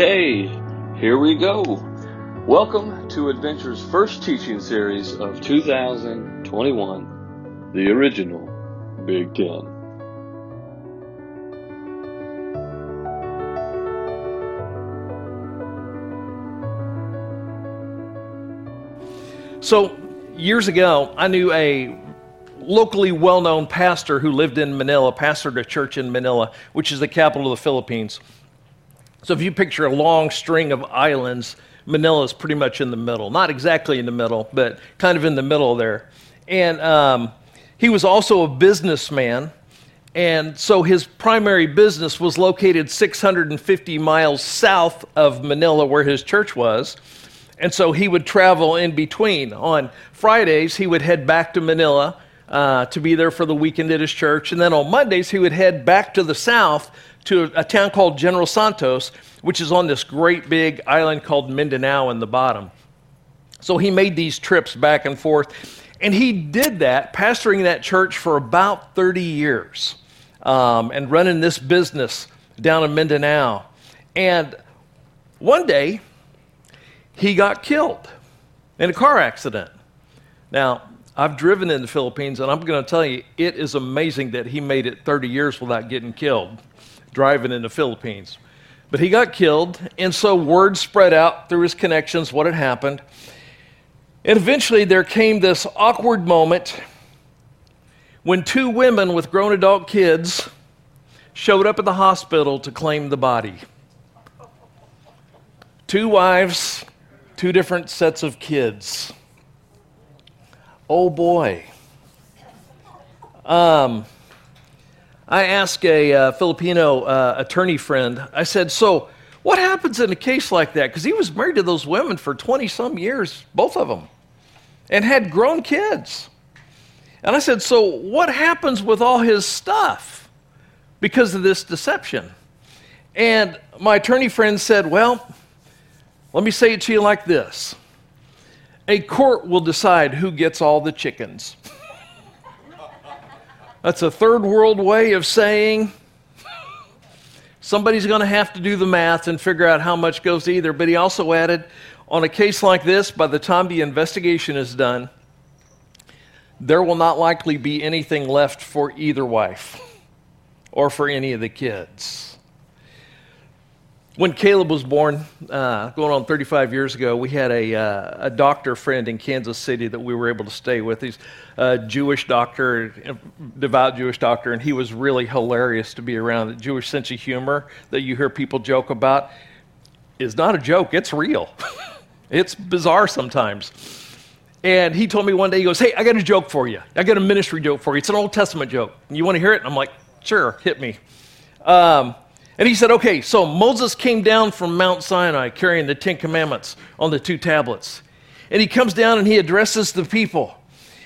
Okay, here we go. Welcome to Adventure's first teaching series of 2021, the original Big Ten. So, years ago, I knew a locally well known pastor who lived in Manila, pastored a church in Manila, which is the capital of the Philippines. So, if you picture a long string of islands, Manila is pretty much in the middle. Not exactly in the middle, but kind of in the middle there. And um, he was also a businessman. And so his primary business was located 650 miles south of Manila, where his church was. And so he would travel in between. On Fridays, he would head back to Manila uh, to be there for the weekend at his church. And then on Mondays, he would head back to the south to a, town called General Santos, which is on this great big island called Mindanao in the bottom. So he made these trips back and forth. And he did that, pastoring that church for about 30 years um, and running this business down in Mindanao. And one day, he got killed in a car accident. Now, I've driven in the Philippines, and I'm going to tell you, it is amazing that he made it 30 years without getting killed driving in the Philippines. But he got killed, and so word spread out through his connections what had happened. And eventually, there came this awkward moment when two women with grown adult kids showed up at the hospital to claim the body. Two wives, two different sets of kids. Oh boy. Um, I asked a uh, Filipino uh, attorney friend, I said, So, what happens in a case like that? Because he was married to those women for 20 some years, both of them, and had grown kids. And I said, So, what happens with all his stuff because of this deception? And my attorney friend said, Well, let me say it to you like this a court will decide who gets all the chickens. That's a third world way of saying somebody's going to have to do the math and figure out how much goes to either. But he also added, on a case like this, by the time the investigation is done, there will not likely be anything left for either wife or for any of the kids when Caleb was born, uh, going on 35 years ago, we had a, uh, a doctor friend in Kansas City that we were able to stay with. He's a Jewish doctor, devout Jewish doctor, and he was really hilarious to be around. The Jewish sense of humor that you hear people joke about is not a joke, it's real. it's bizarre sometimes. And he told me one day, he goes, Hey, I got a joke for you. I got a ministry joke for you. It's an Old Testament joke. You want to hear it? And I'm like, Sure, hit me. Um, and he said, Okay, so Moses came down from Mount Sinai carrying the Ten Commandments on the two tablets. And he comes down and he addresses the people.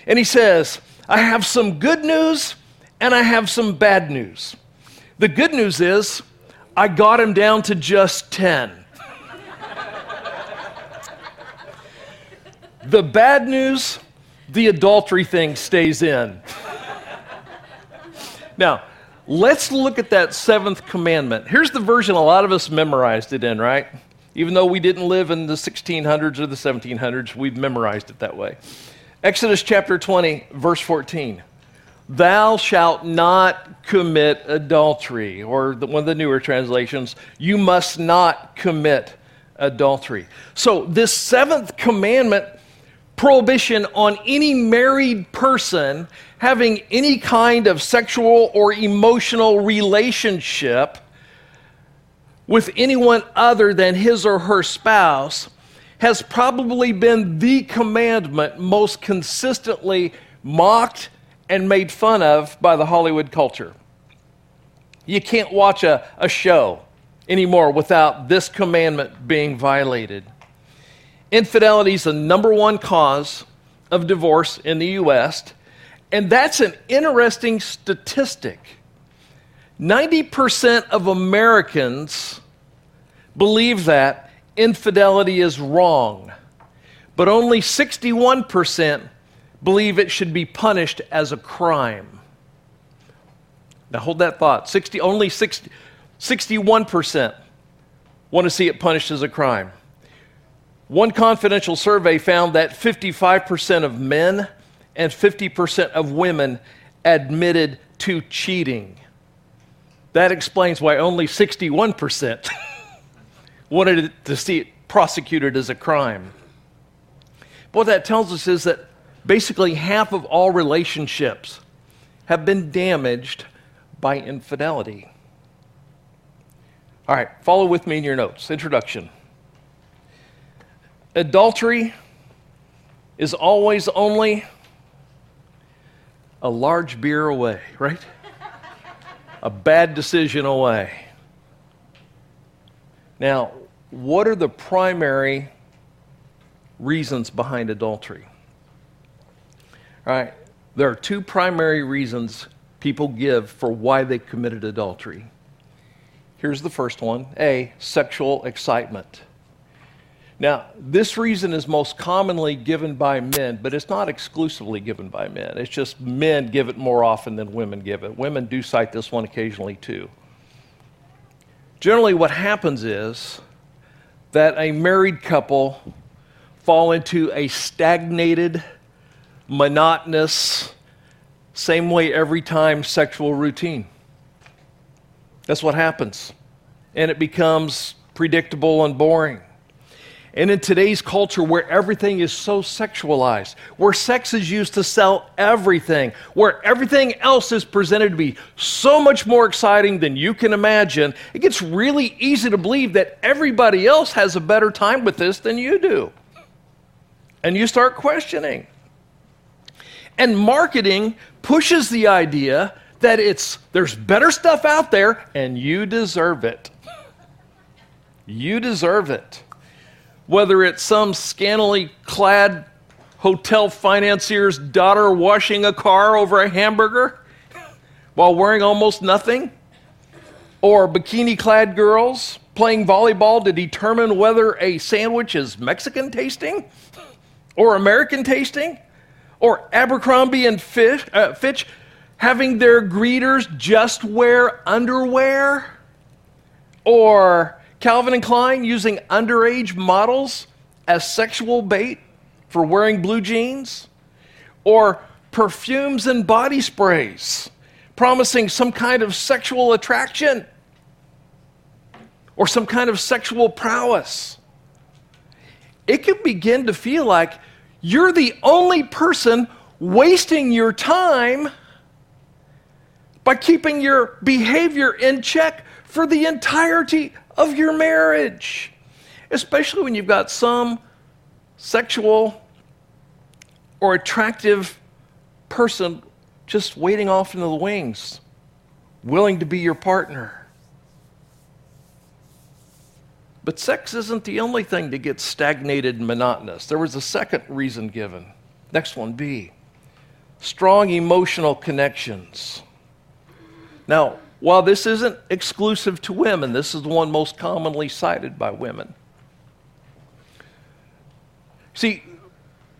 And he says, I have some good news and I have some bad news. The good news is, I got him down to just 10. the bad news, the adultery thing stays in. now, Let's look at that seventh commandment. Here's the version a lot of us memorized it in, right? Even though we didn't live in the 1600s or the 1700s, we've memorized it that way. Exodus chapter 20, verse 14. Thou shalt not commit adultery, or the, one of the newer translations, you must not commit adultery. So, this seventh commandment prohibition on any married person having any kind of sexual or emotional relationship with anyone other than his or her spouse has probably been the commandment most consistently mocked and made fun of by the Hollywood culture. You can't watch a, a show anymore without this commandment being violated. Infidelity is the number one cause of divorce in the U.S. And that's an interesting statistic. 90% of Americans believe that infidelity is wrong, but only 61% believe it should be punished as a crime. Now hold that thought. 60, only 60, 61% want to see it punished as a crime. One confidential survey found that 55% of men and 50% of women admitted to cheating. That explains why only 61% wanted to see it prosecuted as a crime. But what that tells us is that basically half of all relationships have been damaged by infidelity. All right, follow with me in your notes. Introduction. Adultery is always only a large beer away, right? a bad decision away. Now, what are the primary reasons behind adultery? All right, there are two primary reasons people give for why they committed adultery. Here's the first one A, sexual excitement. Now, this reason is most commonly given by men, but it's not exclusively given by men. It's just men give it more often than women give it. Women do cite this one occasionally too. Generally, what happens is that a married couple fall into a stagnated, monotonous, same way every time sexual routine. That's what happens. And it becomes predictable and boring. And in today's culture where everything is so sexualized, where sex is used to sell everything, where everything else is presented to be so much more exciting than you can imagine, it gets really easy to believe that everybody else has a better time with this than you do. And you start questioning. And marketing pushes the idea that it's there's better stuff out there and you deserve it. You deserve it. Whether it's some scantily clad hotel financier's daughter washing a car over a hamburger while wearing almost nothing, or bikini clad girls playing volleyball to determine whether a sandwich is Mexican tasting or American tasting, or Abercrombie and Fitch, uh, Fitch having their greeters just wear underwear, or Calvin and Klein using underage models as sexual bait for wearing blue jeans, or perfumes and body sprays promising some kind of sexual attraction or some kind of sexual prowess. It can begin to feel like you're the only person wasting your time by keeping your behavior in check for the entirety of your marriage, especially when you've got some sexual or attractive person just waiting off into the wings, willing to be your partner. But sex isn't the only thing that gets stagnated and monotonous. There was a second reason given. Next one B strong emotional connections. Now, while this isn't exclusive to women, this is the one most commonly cited by women. See,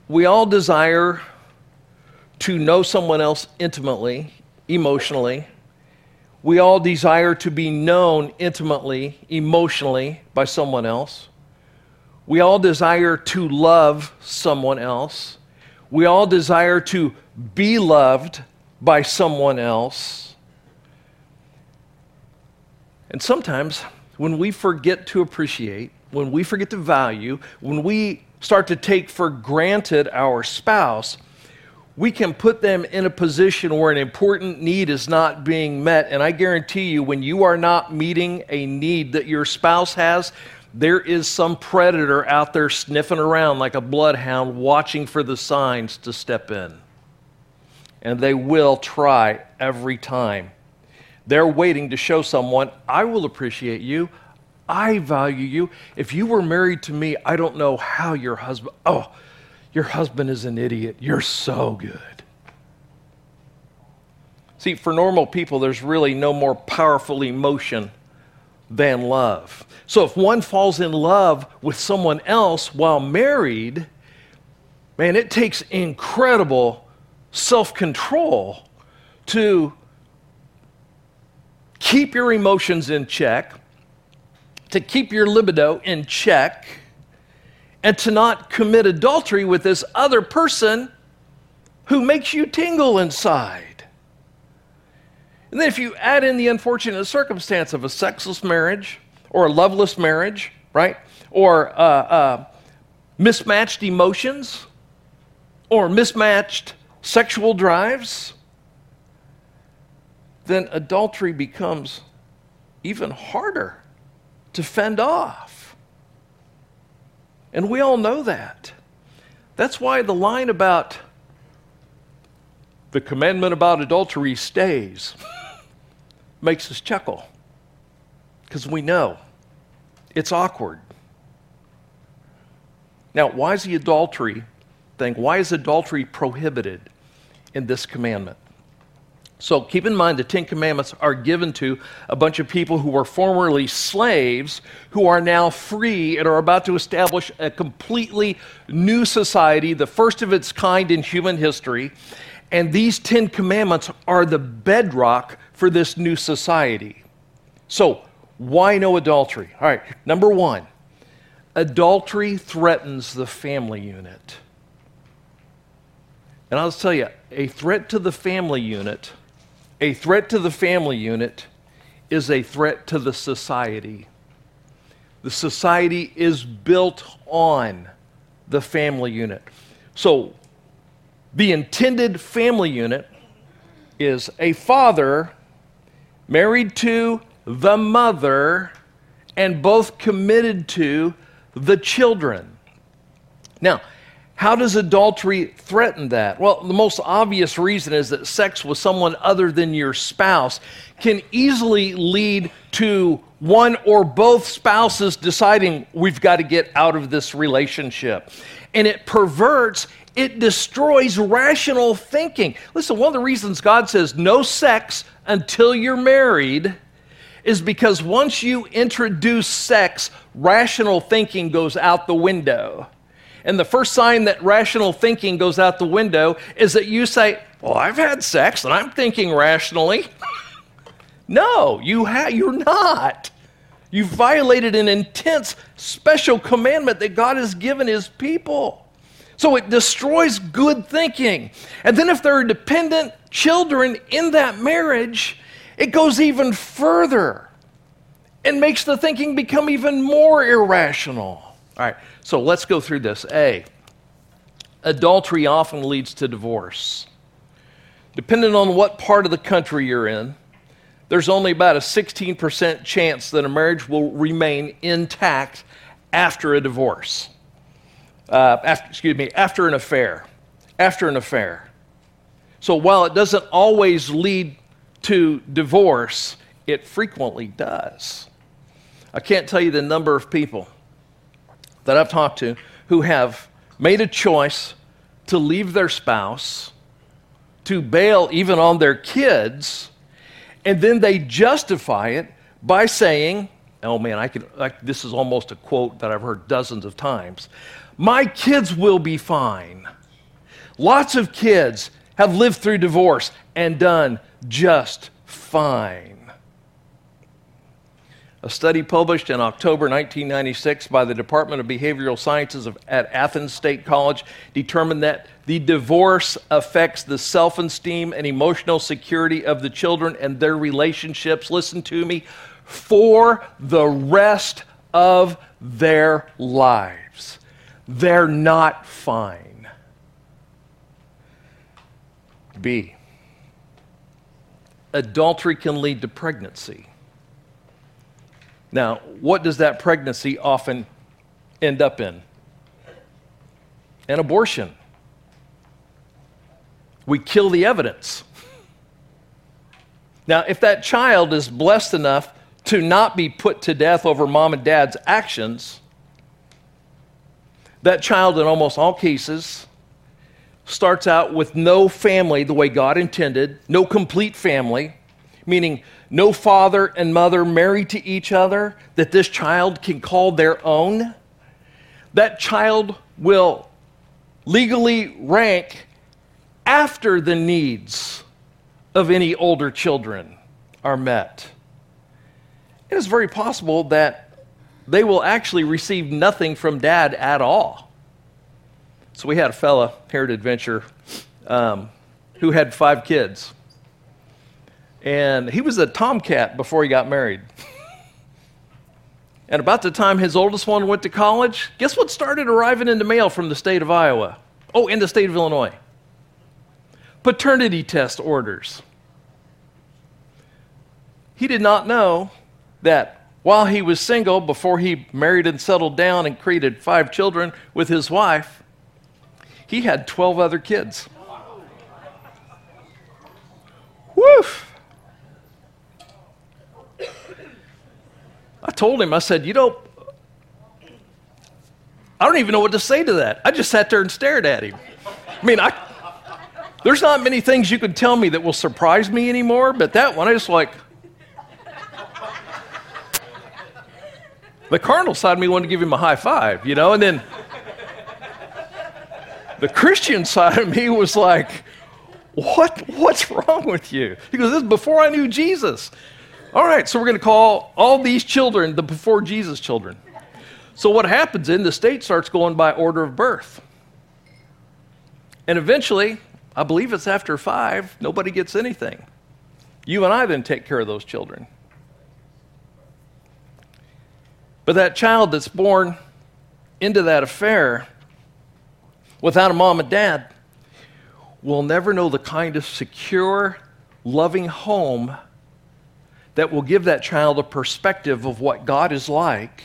we all desire to know someone else intimately, emotionally. We all desire to be known intimately, emotionally by someone else. We all desire to love someone else. We all desire to be loved by someone else. And sometimes when we forget to appreciate, when we forget to value, when we start to take for granted our spouse, we can put them in a position where an important need is not being met. And I guarantee you, when you are not meeting a need that your spouse has, there is some predator out there sniffing around like a bloodhound, watching for the signs to step in. And they will try every time. They're waiting to show someone, I will appreciate you. I value you. If you were married to me, I don't know how your husband, oh, your husband is an idiot. You're so good. See, for normal people, there's really no more powerful emotion than love. So if one falls in love with someone else while married, man, it takes incredible self control to keep your emotions in check, to keep your libido in check and to not commit adultery with this other person who makes you tingle inside. And then if you add in the unfortunate circumstance of a sexless marriage or a loveless marriage, right? Or uh, uh, mismatched emotions or mismatched sexual drives, then adultery becomes even harder to fend off. And we all know that. That's why the line about the commandment about adultery stays makes us chuckle. Because we know it's awkward. Now, why is the adultery thing? Why is adultery prohibited in this commandment? So keep in mind the Ten Commandments are given to a bunch of people who were formerly slaves who are now free and are about to establish a completely new society, the first of its kind in human history. And these Ten Commandments are the bedrock for this new society. So, why no adultery? All right, number one adultery threatens the family unit. And I'll tell you, a threat to the family unit, a threat to the family unit is a threat to the society. The society is built on the family unit. So, the intended family unit is a father married to the mother and both committed to the children. Now, how does adultery threaten that? Well, the most obvious reason is that sex with someone other than your spouse can easily lead to one or both spouses deciding we've got to get out of this relationship. And it perverts, it destroys rational thinking. Listen, one of the reasons God says no sex until you're married is because once you introduce sex, rational thinking goes out the window. And the first sign that rational thinking goes out the window is that you say, Well, I've had sex and I'm thinking rationally. no, you ha- you're not. You violated an intense special commandment that God has given his people. So it destroys good thinking. And then if there are dependent children in that marriage, it goes even further and makes the thinking become even more irrational. All right, so let's go through this. A, adultery often leads to divorce. Depending on what part of the country you're in, there's only about a 16% chance that a marriage will remain intact after a divorce. Uh, after, excuse me, after an affair. After an affair. So while it doesn't always lead to divorce, it frequently does. I can't tell you the number of people that I've talked to who have made a choice to leave their spouse, to bail even on their kids, and then they justify it by saying, oh man, I could, I, this is almost a quote that I've heard dozens of times. My kids will be fine. Lots of kids have lived through divorce and done just fine. A study published in October 1996 by the Department of Behavioral Sciences of, at Athens State College determined that the divorce affects the self esteem and emotional security of the children and their relationships. Listen to me for the rest of their lives. They're not fine. B. Adultery can lead to pregnancy. Now, what does that pregnancy often end up in? An abortion. We kill the evidence. Now, if that child is blessed enough to not be put to death over mom and dad's actions, that child, in almost all cases, starts out with no family the way God intended, no complete family, meaning no father and mother married to each other that this child can call their own. That child will legally rank after the needs of any older children are met. It is very possible that they will actually receive nothing from dad at all. So we had a fella here at Adventure um, who had five kids. And he was a tomcat before he got married. and about the time his oldest one went to college, guess what started arriving in the mail from the state of Iowa? Oh, in the state of Illinois. Paternity test orders. He did not know that while he was single, before he married and settled down and created five children with his wife, he had 12 other kids. Woof! I told him, I said, you know, I don't even know what to say to that. I just sat there and stared at him. I mean, I, there's not many things you can tell me that will surprise me anymore, but that one, I just like, the carnal side of me wanted to give him a high five, you know, and then the Christian side of me was like, what, what's wrong with you? He goes, this is before I knew Jesus. All right, so we're going to call all these children the before Jesus children. So what happens in the state starts going by order of birth. And eventually, I believe it's after five, nobody gets anything. You and I then take care of those children. But that child that's born into that affair without a mom and dad will never know the kind of secure, loving home that will give that child a perspective of what God is like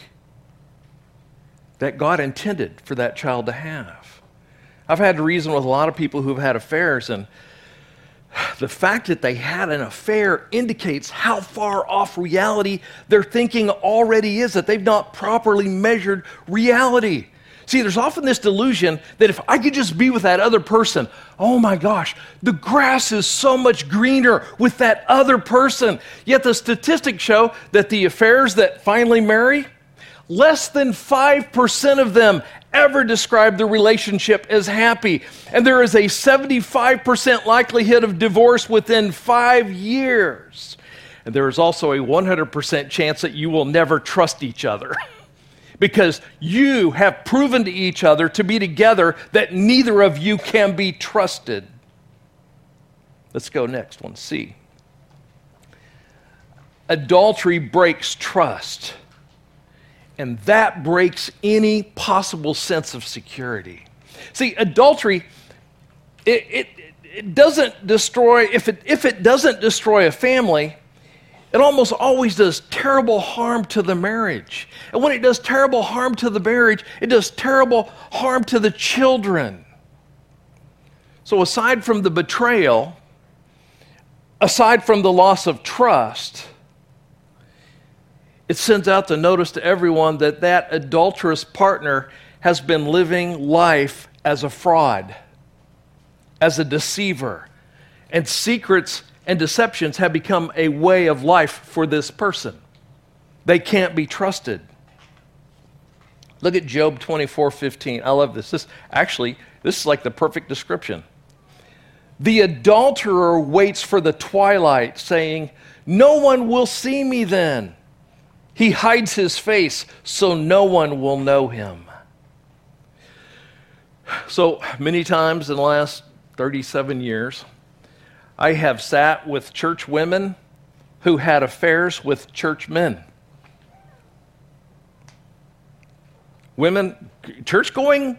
that God intended for that child to have. I've had to reason with a lot of people who've had affairs, and the fact that they had an affair indicates how far off reality their thinking already is, that they've not properly measured reality. See, there's often this delusion that if I could just be with that other person, oh my gosh, the grass is so much greener with that other person. Yet the statistics show that the affairs that finally marry, less than 5% of them ever describe the relationship as happy. And there is a 75% likelihood of divorce within five years. And there is also a 100% chance that you will never trust each other. because you have proven to each other to be together that neither of you can be trusted. Let's go next one C. Adultery breaks trust, and that breaks any possible sense of security. See, adultery, it, it, it doesn't destroy, if it, if it doesn't destroy a family, it almost always does terrible harm to the marriage. And when it does terrible harm to the marriage, it does terrible harm to the children. So, aside from the betrayal, aside from the loss of trust, it sends out the notice to everyone that that adulterous partner has been living life as a fraud, as a deceiver, and secrets and deceptions have become a way of life for this person. They can't be trusted. Look at Job 24 15. I love this. This actually, this is like the perfect description. The adulterer waits for the twilight, saying, No one will see me then. He hides his face so no one will know him. So many times in the last 37 years, I have sat with church women who had affairs with church men. Women, church going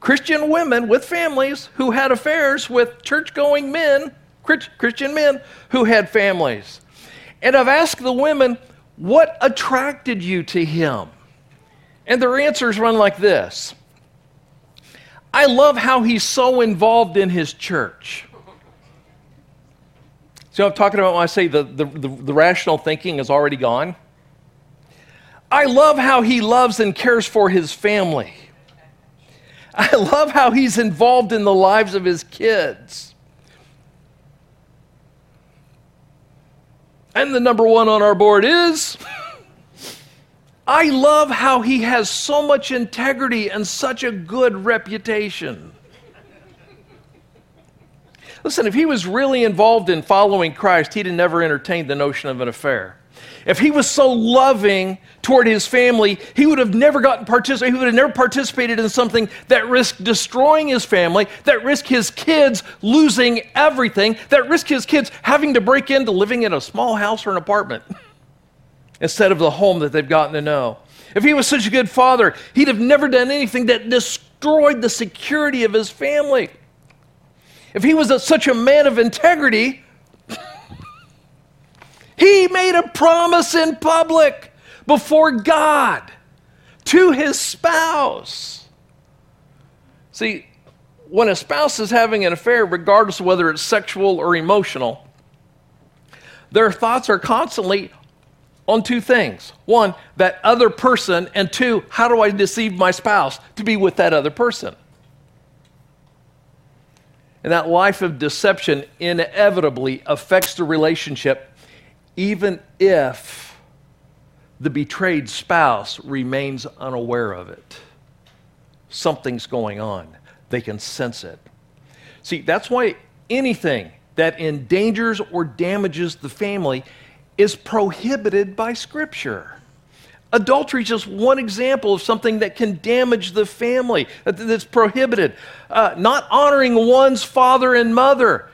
Christian women with families who had affairs with church going men, Christian men who had families. And I've asked the women, what attracted you to him? And their answers run like this I love how he's so involved in his church. See I'm talking about when I say the, the, the, the rational thinking is already gone? I love how he loves and cares for his family. I love how he's involved in the lives of his kids. And the number one on our board is I love how he has so much integrity and such a good reputation. Listen, if he was really involved in following Christ, he'd have never entertained the notion of an affair. If he was so loving toward his family, he would have never gotten participated. He would have never participated in something that risked destroying his family, that risked his kids losing everything, that risked his kids having to break into living in a small house or an apartment instead of the home that they've gotten to know. If he was such a good father, he'd have never done anything that destroyed the security of his family. If he was a, such a man of integrity, he made a promise in public before God to his spouse. See, when a spouse is having an affair, regardless of whether it's sexual or emotional, their thoughts are constantly on two things one, that other person, and two, how do I deceive my spouse to be with that other person? And that life of deception inevitably affects the relationship even if the betrayed spouse remains unaware of it. Something's going on. They can sense it. See, that's why anything that endangers or damages the family is prohibited by Scripture. Adultery is just one example of something that can damage the family, that's prohibited. Uh, not honoring one's father and mother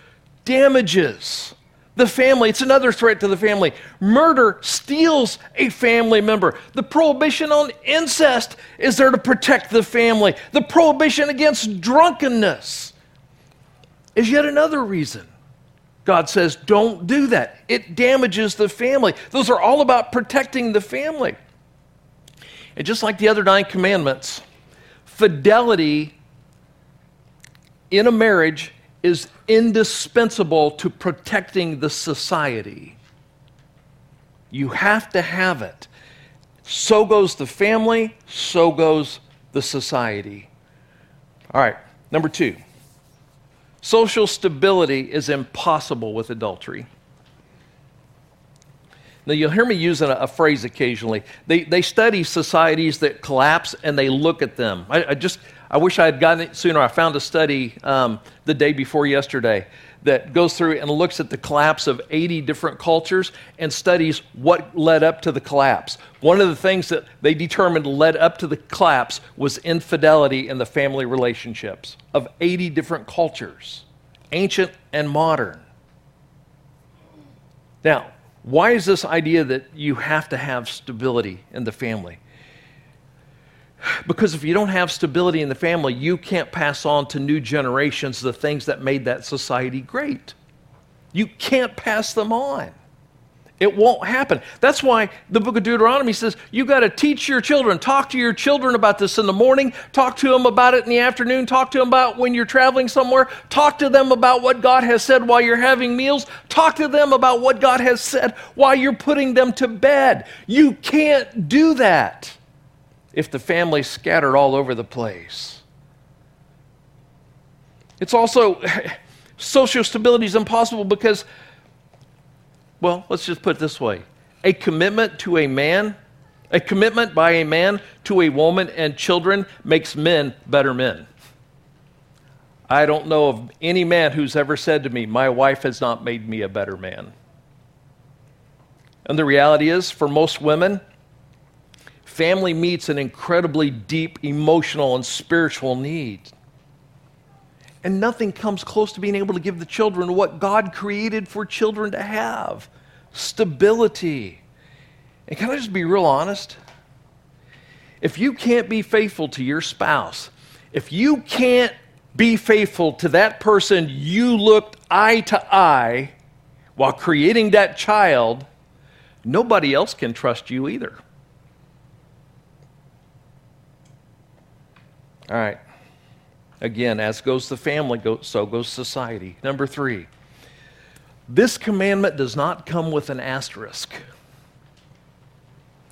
damages the family. It's another threat to the family. Murder steals a family member. The prohibition on incest is there to protect the family. The prohibition against drunkenness is yet another reason. God says, don't do that. It damages the family. Those are all about protecting the family. And just like the other nine commandments, fidelity in a marriage is indispensable to protecting the society. You have to have it. So goes the family, so goes the society. All right, number two social stability is impossible with adultery. Now, you'll hear me using a, a, phrase occasionally. They, they study societies that collapse and they look at them. I, I just, I wish I had gotten it sooner. I found a study um, the day before yesterday that goes through and looks at the collapse of 80 different cultures and studies what led up to the collapse. One of the things that they determined led up to the collapse was infidelity in the family relationships of 80 different cultures, ancient and modern. Now, why is this idea that you have to have stability in the family? Because if you don't have stability in the family, you can't pass on to new generations the things that made that society great. You can't pass them on. It won't happen. That's why the book of Deuteronomy says you got to teach your children, talk to your children about this in the morning, talk to them about it in the afternoon, talk to them about when you're traveling somewhere, talk to them about what God has said while you're having meals, talk to them about what God has said while you're putting them to bed. You can't do that if the family's scattered all over the place. It's also, social stability is impossible because, well, let's just put it this way a commitment to a man, a commitment by a man to a woman and children makes men better men. I don't know of any man who's ever said to me, My wife has not made me a better man. And the reality is, for most women, family meets an incredibly deep emotional and spiritual need. And nothing comes close to being able to give the children what God created for children to have stability. And can I just be real honest? If you can't be faithful to your spouse, if you can't be faithful to that person you looked eye to eye while creating that child, nobody else can trust you either. All right. Again, as goes the family, so goes society. Number three, this commandment does not come with an asterisk.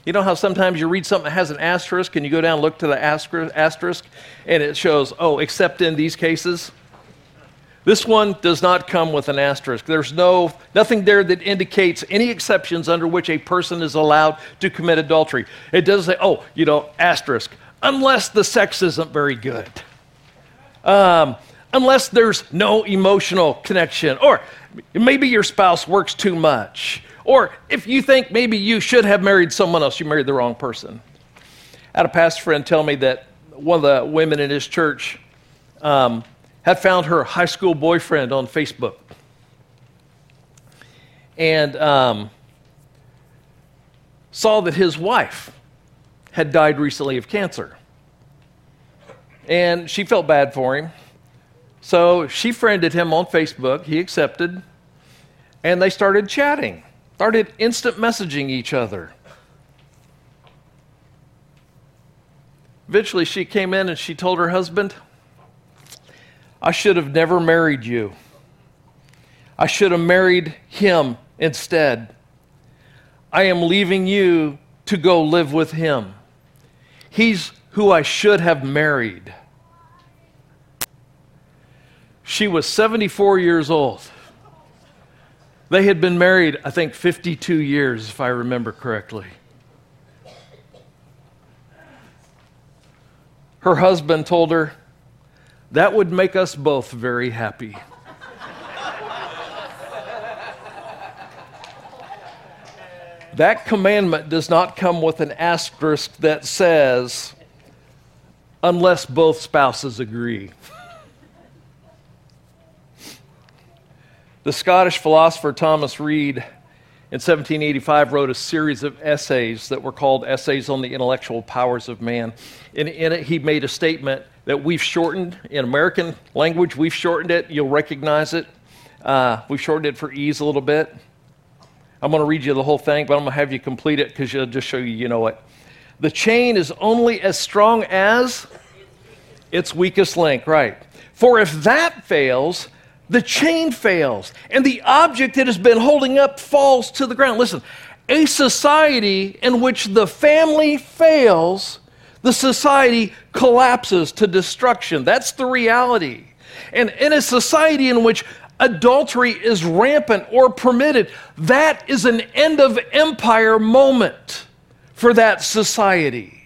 You know how sometimes you read something that has an asterisk and you go down and look to the asterisk and it shows, oh, except in these cases? This one does not come with an asterisk. There's no nothing there that indicates any exceptions under which a person is allowed to commit adultery. It does say, oh, you know, asterisk unless the sex isn't very good. Um, unless there's no emotional connection, or maybe your spouse works too much, or if you think maybe you should have married someone else, you married the wrong person. I had a pastor friend tell me that one of the women in his church um, had found her high school boyfriend on Facebook. And um, saw that his wife had died recently of cancer. And she felt bad for him. So she friended him on Facebook. He accepted. And they started chatting, started instant messaging each other. Eventually, she came in and she told her husband, I should have never married you. I should have married him instead. I am leaving you to go live with him. He's who I should have married. She was 74 years old. They had been married, I think, 52 years, if I remember correctly. Her husband told her, That would make us both very happy. that commandment does not come with an asterisk that says, unless both spouses agree. the Scottish philosopher Thomas Reid in 1785 wrote a series of essays that were called Essays on the Intellectual Powers of Man. In, in it, he made a statement that we've shortened in American language, we've shortened it, you'll recognize it. Uh, we've shortened it for ease a little bit. I'm going to read you the whole thing, but I'm going to have you complete it because it'll just show you you know it. The chain is only as strong as its weakest link, right? For if that fails, the chain fails, and the object it has been holding up falls to the ground. Listen, a society in which the family fails, the society collapses to destruction. That's the reality. And in a society in which adultery is rampant or permitted, that is an end of empire moment for that society.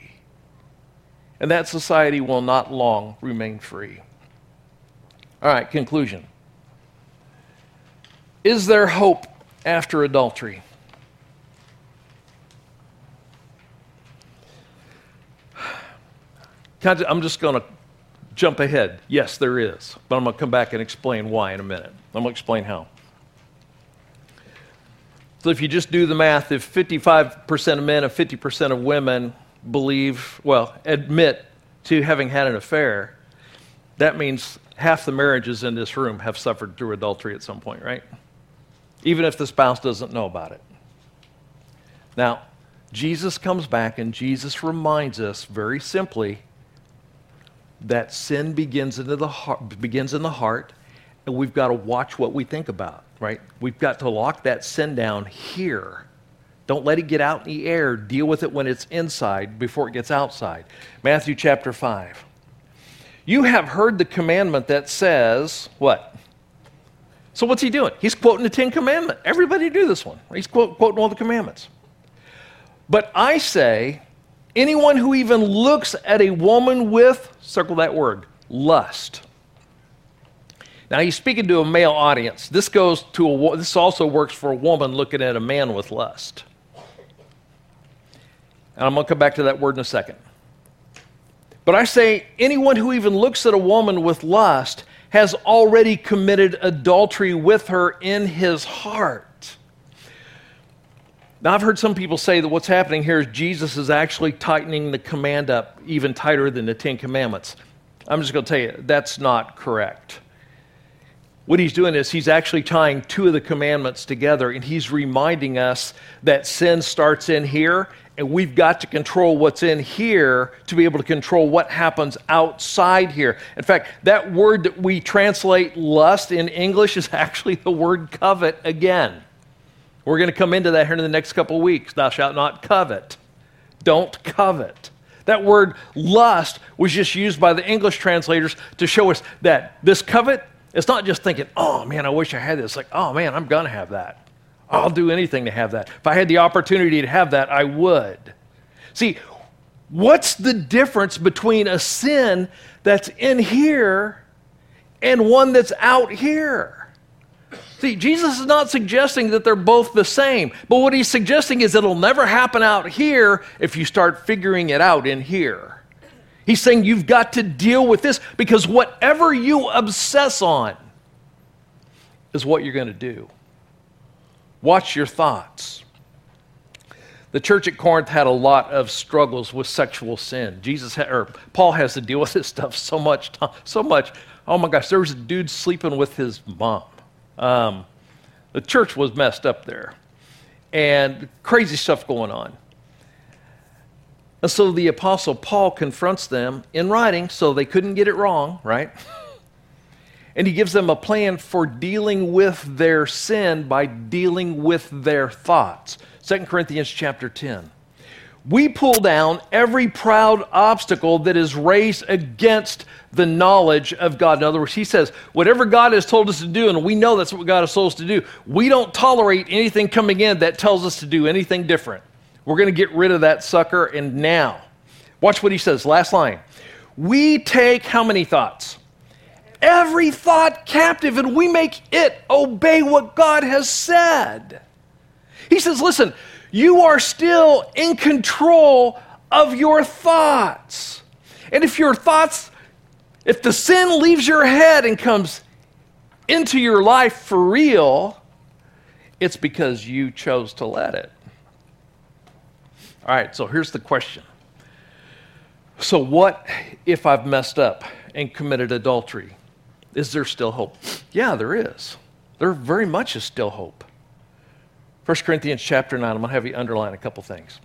And that society will not long remain free. All right, conclusion. Is there hope after adultery? I'm just going to jump ahead. Yes, there is. But I'm going to come back and explain why in a minute. I'm going to explain how. So if you just do the math, if 55% of men and 50% of women believe, well, admit to having had an affair, that means half the marriages in this room have suffered through adultery at some point, right? Even if the spouse doesn't know about it. Now, Jesus comes back and Jesus reminds us very simply that sin begins, into the heart, begins in the heart, and we've got to watch what we think about, right? We've got to lock that sin down here. Don't let it get out in the air. Deal with it when it's inside before it gets outside. Matthew chapter 5. You have heard the commandment that says, what? So what's he doing? He's quoting the Ten Commandments. Everybody do this one. He's quote, quoting all the commandments. But I say, Anyone who even looks at a woman with, circle that word, lust. Now he's speaking to a male audience. This goes to a, this also works for a woman looking at a man with lust. And I'm going to come back to that word in a second. But I say anyone who even looks at a woman with lust has already committed adultery with her in his heart. Now, I've heard some people say that what's happening here is Jesus is actually tightening the command up even tighter than the Ten Commandments. I'm just going to tell you, that's not correct. What he's doing is he's actually tying two of the commandments together and he's reminding us that sin starts in here and we've got to control what's in here to be able to control what happens outside here. In fact, that word that we translate lust in English is actually the word covet again. We're going to come into that here in the next couple of weeks. Thou shalt not covet. Don't covet. That word lust was just used by the English translators to show us that this covet, it's not just thinking, oh man, I wish I had this. It's like, oh man, I'm going to have that. I'll do anything to have that. If I had the opportunity to have that, I would. See, what's the difference between a sin that's in here and one that's out here. See, Jesus is not suggesting that they're both the same, but what he's suggesting is it'll never happen out here if you start figuring it out in here. He's saying you've got to deal with this because whatever you obsess on is what you're going to do. Watch your thoughts. The church at Corinth had a lot of struggles with sexual sin. Jesus had, or Paul has to deal with this stuff so much, so much. Oh my gosh, there was a dude sleeping with his mom. Um, the church was messed up there, and crazy stuff going on. And so the apostle Paul confronts them in writing, so they couldn't get it wrong, right? And he gives them a plan for dealing with their sin by dealing with their thoughts. 2 Corinthians chapter 10. We pull down every proud obstacle that is raised against the knowledge of God. In other words, he says, whatever God has told us to do, and we know that's what God has told us to do, we don't tolerate anything coming in that tells us to do anything different. We're going to get rid of that sucker, and now. Watch what he says, last line. We take how many thoughts? every thought captive and we make it obey what God has said. He says, listen, you are still in control of your thoughts. And if your thoughts, if the sin leaves your head and comes into your life for real, it's because you chose to let it. All right, so here's the question. So, what if I've messed up and committed adultery? Is there still hope? Yeah, there is. There very much is still hope. 1 Corinthians chapter 9, I'm going to have you underline a couple things.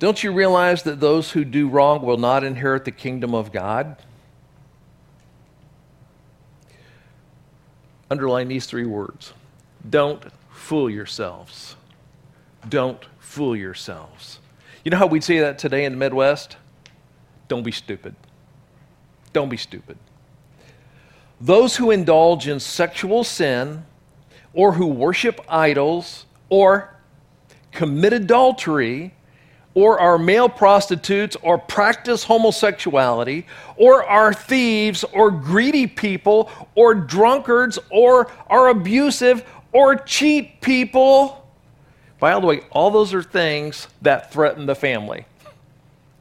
Don't you realize that those who do wrong will not inherit the kingdom of God? Underline these three words. Don't fool yourselves. Don't fool yourselves. You know how we'd say that today in the Midwest? Don't be stupid. Don't be stupid those who indulge in sexual sin or who worship idols or commit adultery or are male prostitutes or practice homosexuality or are thieves or greedy people or drunkards or are abusive or cheat people. By the way, all those are things that threaten the family.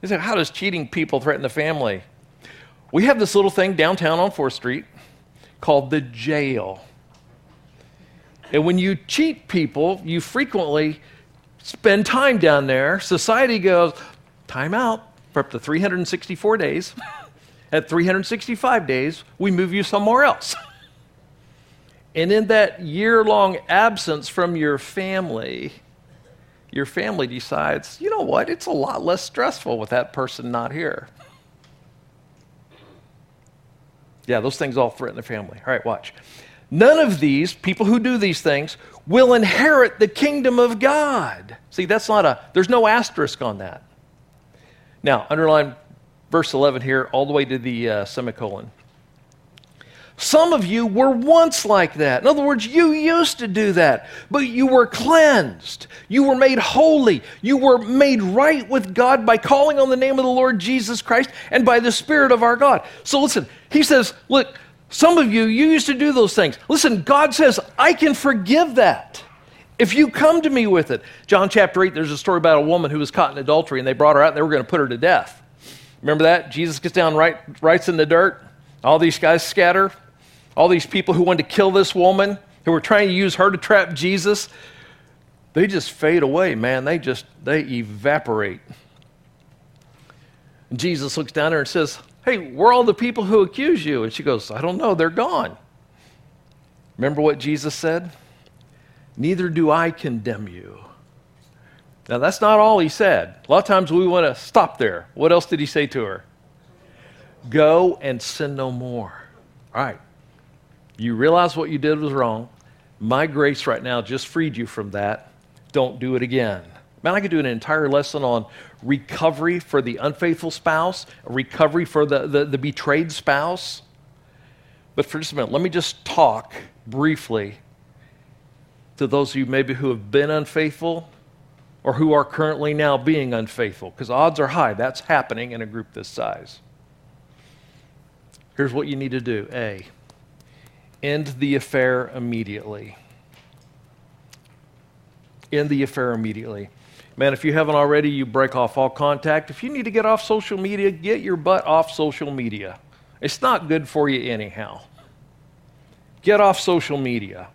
You say, how does cheating people threaten the family? We have this little thing downtown on 4th Street called the jail. And when you cheat people, you frequently spend time down there. Society goes, time out for up to 364 days. At 365 days, we move you somewhere else. and in that year long absence from your family, your family decides, you know what, it's a lot less stressful with that person not here. Yeah, those things all threaten the family. All right, watch. None of these, people who do these things, will inherit the kingdom of God. See, that's not a, there's no asterisk on that. Now, underline verse 11 here, all the way to the uh, semicolon. Some of you were once like that. In other words, you used to do that, but you were cleansed. You were made holy. You were made right with God by calling on the name of the Lord Jesus Christ and by the Spirit of our God. So listen, he says, Look, some of you, you used to do those things. Listen, God says, I can forgive that. If you come to me with it. John chapter 8, there's a story about a woman who was caught in adultery and they brought her out and they were going to put her to death. Remember that? Jesus gets down, right, writes in the dirt. All these guys scatter all these people who wanted to kill this woman, who were trying to use her to trap Jesus, they just fade away, man. They just, they evaporate. And Jesus looks down there and says, Hey, where are all the people who accuse you? And she goes, I don't know, they're gone. Remember what Jesus said? Neither do I condemn you. Now, that's not all he said. A lot of times we want to stop there. What else did he say to her? Go and sin no more. All right. You realize what you did was wrong. My grace right now just freed you from that. Don't do it again. Man, I could do an entire lesson on recovery for the unfaithful spouse, recovery for the, the, the betrayed spouse. But for just a minute, let me just talk briefly to those of you maybe who have been unfaithful or who are currently now being unfaithful, because odds are high that's happening in a group this size. Here's what you need to do A, end the affair immediately. End the affair immediately. Man, if you haven't already, you break off all contact. If you need to get off social media, get your butt off social media. It's not good for you anyhow. Get off social media.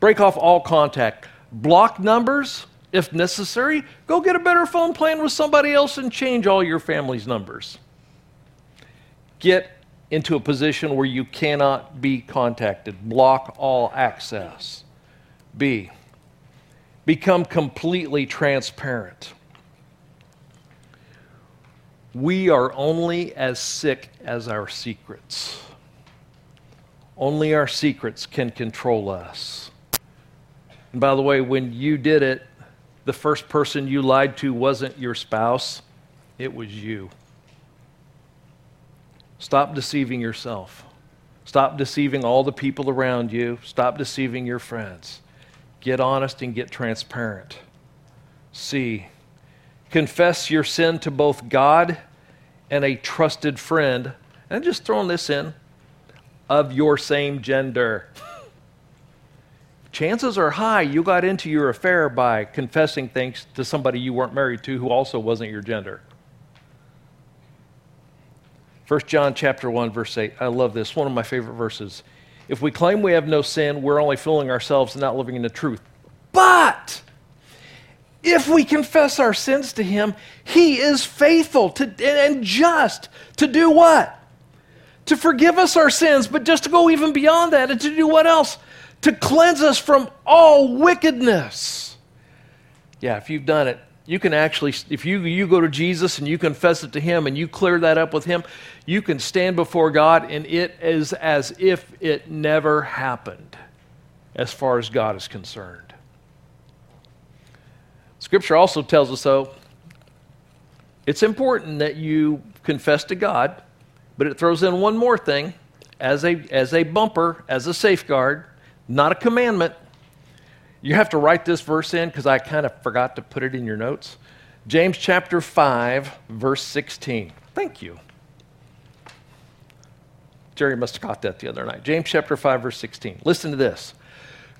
Break off all contact. Block numbers if necessary. Go get a better phone plan with somebody else and change all your family's numbers. Get into a position where you cannot be contacted. Block all access. B. Become completely transparent. We are only as sick as our secrets. Only our secrets can control us. And by the way, when you did it, the first person you lied to wasn't your spouse, it was you. Stop deceiving yourself. Stop deceiving all the people around you. Stop deceiving your friends. Get honest and get transparent. C. Confess your sin to both God and a trusted friend. And just throwing this in of your same gender. Chances are high you got into your affair by confessing things to somebody you weren't married to who also wasn't your gender. 1 John chapter 1 verse 8. I love this. One of my favorite verses. If we claim we have no sin, we're only fooling ourselves and not living in the truth. But if we confess our sins to him, he is faithful to, and just to do what? to forgive us our sins, but just to go even beyond that and to do what else? To cleanse us from all wickedness. Yeah, if you've done it, you can actually, if you, you go to Jesus and you confess it to Him and you clear that up with Him, you can stand before God and it is as if it never happened as far as God is concerned. Scripture also tells us, though, it's important that you confess to God but it throws in one more thing as a, as a bumper, as a safeguard, not a commandment. You have to write this verse in because I kind of forgot to put it in your notes. James chapter 5, verse 16. Thank you. Jerry must have caught that the other night. James chapter 5, verse 16. Listen to this.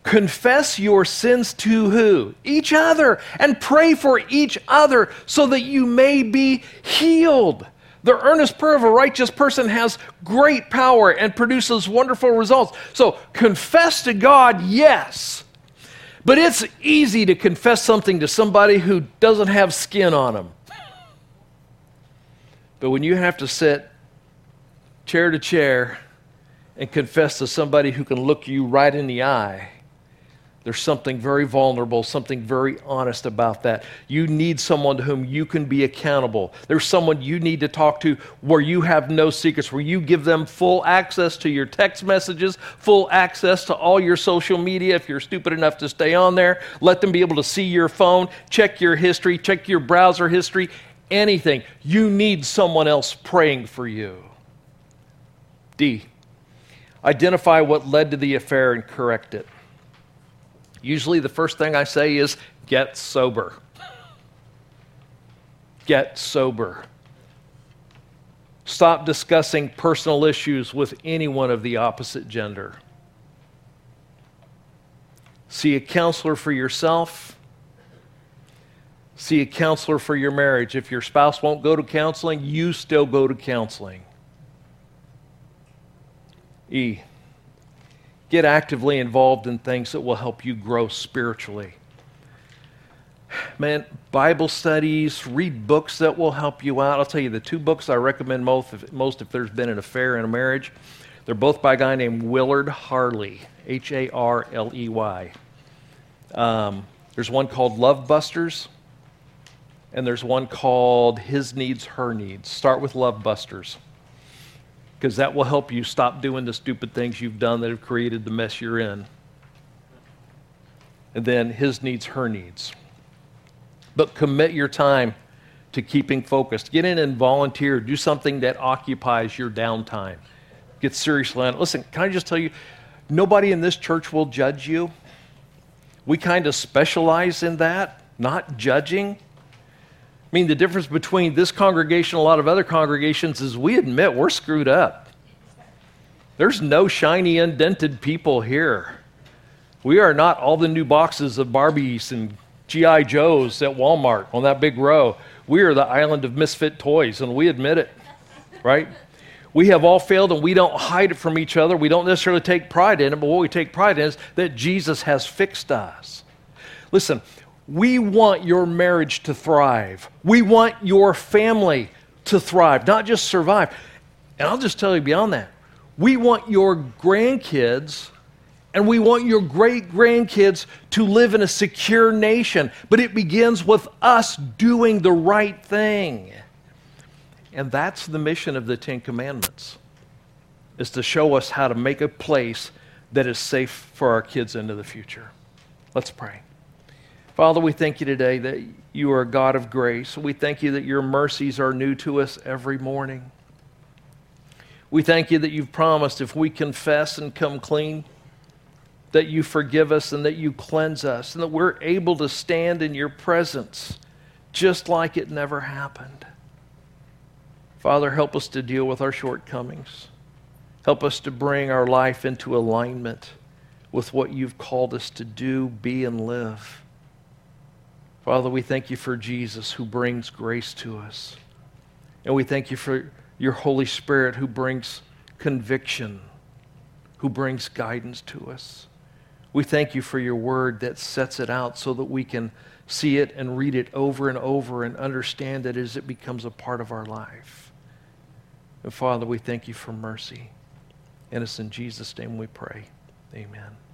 Confess your sins to who? Each other, and pray for each other so that you may be healed. The earnest prayer of a righteous person has great power and produces wonderful results. So confess to God, yes. But it's easy to confess something to somebody who doesn't have skin on them. But when you have to sit chair to chair and confess to somebody who can look you right in the eye, there's something very vulnerable, something very honest about that. You need someone to whom you can be accountable. There's someone you need to talk to where you have no secrets, where you give them full access to your text messages, full access to all your social media if you're stupid enough to stay on there. Let them be able to see your phone, check your history, check your browser history, anything. You need someone else praying for you. D. Identify what led to the affair and correct it. Usually, the first thing I say is get sober. Get sober. Stop discussing personal issues with anyone of the opposite gender. See a counselor for yourself. See a counselor for your marriage. If your spouse won't go to counseling, you still go to counseling. E Get actively involved in things that will help you grow spiritually. Man, Bible studies, read books that will help you out. I'll tell you the two books I recommend most if, most if there's been an affair in a marriage. They're both by a guy named Willard Harley, H A R L E Y. Um, there's one called Love Busters, and there's one called His Needs, Her Needs. Start with Love Busters because that will help you stop doing the stupid things you've done that have created the mess you're in. And then his needs, her needs. But commit your time to keeping focused. Get in and volunteer. Do something that occupies your downtime. Get seriously on it. Listen, can I just tell you, nobody in this church will judge you. We kind of specialize in that, not judging. I mean, the difference between this congregation and a lot of other congregations is we admit we're screwed up. There's no shiny, indented people here. We are not all the new boxes of Barbies and G.I. Joes at Walmart on that big row. We are the island of misfit toys, and we admit it, right? We have all failed and we don't hide it from each other. We don't necessarily take pride in it, but what we take pride in is that Jesus has fixed us. Listen, we want your marriage to thrive. We want your family to thrive, not just survive. And I'll just tell you beyond that, we want your grandkids and we want your great grandkids to live in a secure nation. But it begins with us doing the right thing. And that's the mission of the Ten Commandments, is to show us how to make a place that is safe for our kids into the future. Let's pray. Father, we thank you today that you are a God of grace. We thank you that your mercies are new to us every morning. We thank you that you've promised if we confess and come clean, that you forgive us and that you cleanse us, and that we're able to stand in your presence just like it never happened. Father, help us to deal with our shortcomings. Help us to bring our life into alignment with what you've called us to do, be, and live. Father, we thank you for Jesus who brings grace to us. And we thank you for your Holy Spirit who brings conviction, who brings guidance to us. We thank you for your word that sets it out so that we can see it and read it over and over and understand it as it becomes a part of our life. And Father, we thank you for mercy. And it's in Jesus' name we pray. Amen.